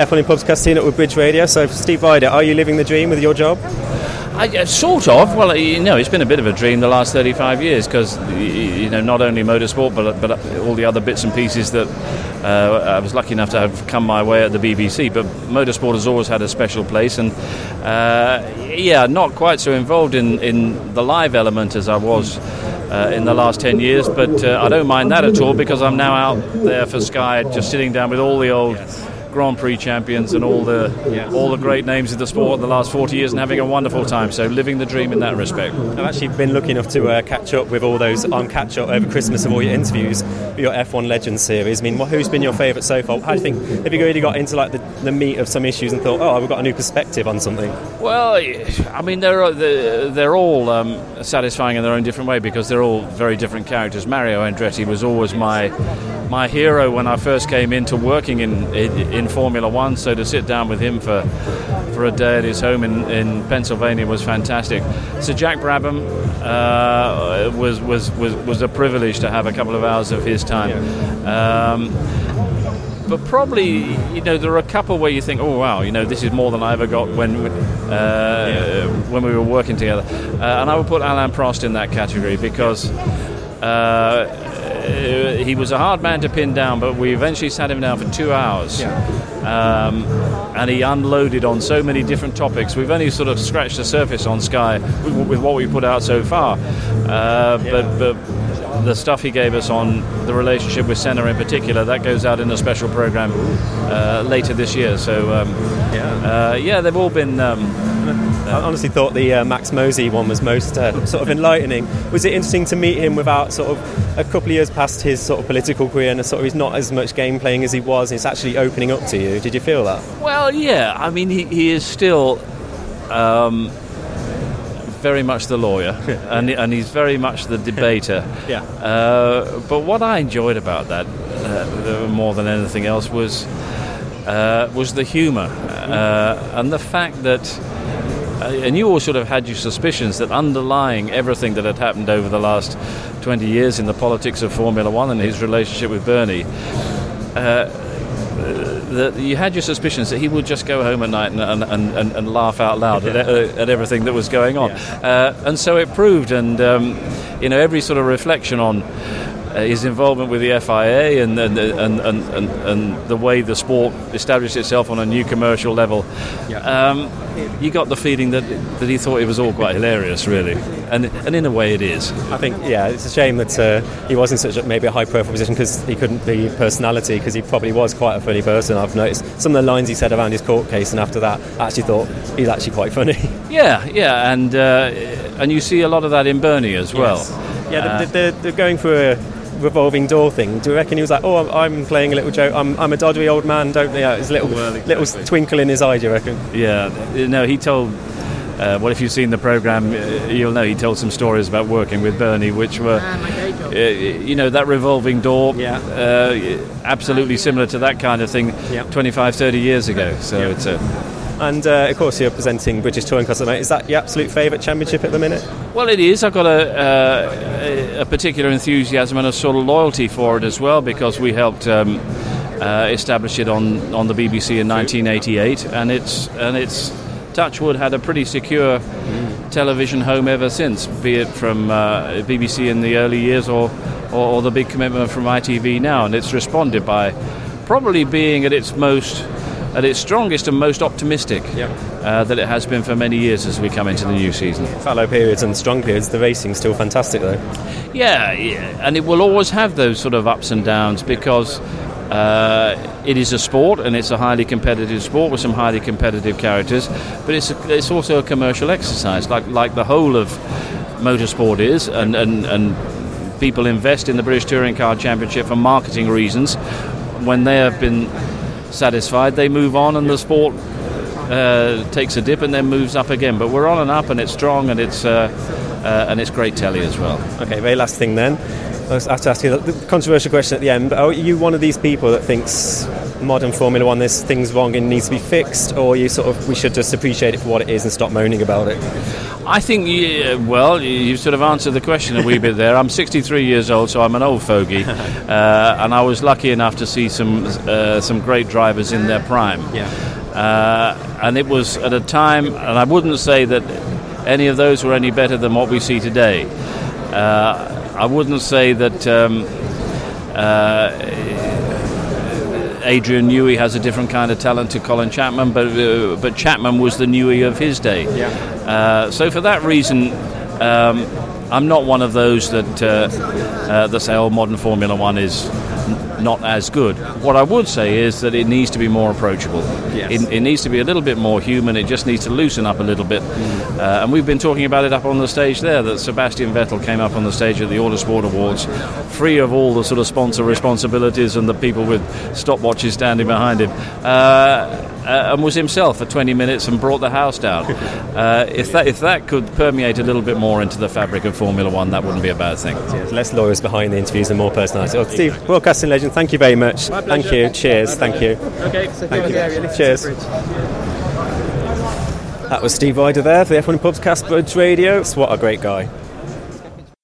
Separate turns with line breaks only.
F1 in Pubs Casino with Bridge Radio. So, Steve Rider, are you living the dream with your job?
I, uh, sort of. Well, you know, it's been a bit of a dream the last 35 years because, you know, not only motorsport, but, but all the other bits and pieces that uh, I was lucky enough to have come my way at the BBC. But motorsport has always had a special place, and uh, yeah, not quite so involved in, in the live element as I was. Uh, in the last 10 years, but uh, I don't mind that at all because I'm now out there for Sky, just sitting down with all the old yes Grand Prix champions and all the yes. all the great names of the sport in the last 40 years and having a wonderful time. So living the dream in that respect.
I've actually been lucky enough to uh, catch up with all those on catch up over Christmas of all your interviews, your F1 Legends series. I mean, who's been your favourite so far? How do you think? Have you really got into like the, the meat of some issues and thought, oh, we've got a new perspective on something?
Well, I mean, they're they're all um, satisfying in their own different way because they're all very different characters. Mario Andretti was always my my hero when I first came into working in, in, in Formula One. So to sit down with him for for a day at his home in, in Pennsylvania was fantastic. So Jack Brabham uh, was, was was was a privilege to have a couple of hours of his time. Um, but probably, you know, there are a couple where you think, oh wow, you know, this is more than I ever got when uh, yeah. when we were working together. Uh, and I would put Alain Prost in that category because. Uh, he was a hard man to pin down, but we eventually sat him down for two hours. Yeah. Um, and he unloaded on so many different topics. We've only sort of scratched the surface on Sky with, with what we put out so far. Uh, yeah. But, but the stuff he gave us on the relationship with Senna in particular, that goes out in a special program uh, later this year. So, um, yeah. Uh, yeah, they've all been. Um,
I honestly thought the uh, Max Mosley one was most uh, sort of enlightening. Was it interesting to meet him without sort of a couple of years past his sort of political career and sort of he's not as much game playing as he was? It's actually opening up to you. Did you feel that?
Well, yeah. I mean, he, he is still. Um, very much the lawyer, and, and he's very much the debater.
yeah.
Uh, but what I enjoyed about that uh, more than anything else was uh, was the humour uh, and the fact that. Uh, and you all sort of had your suspicions that underlying everything that had happened over the last 20 years in the politics of Formula One and his relationship with Bernie, uh, that you had your suspicions that he would just go home at night and, and, and, and laugh out loud at, at, everything that was going on. Yeah. Uh, and so it proved, and um, you know, every sort of reflection on his involvement with the FIA and and, and, and, and, the way the sport established itself on a new commercial level, yeah. um, you got the feeling that that he thought it was all quite hilarious, really, and and in a way it is.
I think yeah, it's a shame that uh, he was in such a, maybe a high profile position because he couldn't be personality because he probably was quite a funny person. I've noticed some of the lines he said around his court case, and after that, I actually thought he's actually quite funny.
Yeah, yeah, and uh, and you see a lot of that in Bernie as well.
Yes. Yeah, they're, they're, going for a revolving door thing. Do you reckon he was like, oh, I'm playing a little joke. I'm, I'm a doddery old man, don't they? Yeah, his little well, exactly. little twinkle in his eye. Do you reckon?
Yeah. No, he told. Uh, well, if you've seen the program, uh, you'll know he told some stories about working with Bernie, which were, ah, uh, you know, that revolving door, yeah. Uh, absolutely similar to that kind of thing, yep. 25, 30 years ago. So yep. it's a
and uh, of course, you're presenting British Touring Car Is that your absolute favourite championship at the minute?
Well, it is. I've got a, uh, a particular enthusiasm and a sort of loyalty for it as well because we helped. Um, uh, establish it on, on the BBC in 1988, and it's and it's Touchwood had a pretty secure mm. television home ever since, be it from uh, BBC in the early years or, or, or the big commitment from ITV now, and it's responded by probably being at its most at its strongest and most optimistic yep. uh, that it has been for many years as we come into the new season.
Fallow periods and strong periods, the racing's still fantastic though.
Yeah, yeah, and it will always have those sort of ups and downs because uh, it is a sport and it's a highly competitive sport with some highly competitive characters, but it's, a, it's also a commercial exercise, like, like the whole of motorsport is, and, and, and people invest in the British Touring Car Championship for marketing reasons when they have been satisfied, they move on and the sport uh, takes a dip and then moves up again. But we're on and up, and it's strong, and it's uh, uh, and it's great telly as well.
Okay, very last thing then. I have to ask you the controversial question at the end. But are you one of these people that thinks modern Formula One, there's things wrong and needs to be fixed, or you sort of we should just appreciate it for what it is and stop moaning about it?
I think, yeah, well, you sort of answered the question a wee bit there. I'm 63 years old, so I'm an old fogey, uh, and I was lucky enough to see some uh, some great drivers in their prime.
Yeah.
Uh, and it was at a time, and I wouldn't say that any of those were any better than what we see today. Uh, I wouldn't say that. Um, uh, Adrian Newey has a different kind of talent to Colin Chapman, but uh, but Chapman was the Newey of his day.
Yeah.
Uh, so for that reason, um, I'm not one of those that uh, uh, that say, "Oh, modern Formula One is not as good." What I would say is that it needs to be more approachable.
Yes.
It, it needs to be a little bit more human. It just needs to loosen up a little bit. Uh, and we've been talking about it up on the stage there. That Sebastian Vettel came up on the stage at the Autosport Awards, free of all the sort of sponsor responsibilities and the people with stopwatches standing behind him. Uh, uh, and was himself for 20 minutes and brought the house down. Uh, if that if that could permeate a little bit more into the fabric of Formula One, that wouldn't be a bad thing.
Yes, less lawyers behind the interviews and more personality. Oh, Steve, broadcasting legend, thank you very much. Thank you. Cheers. Thank you.
Okay,
Thank you. Cheers. That was Steve Rider there for the F1 Podcast Bridge Radio. What a great guy.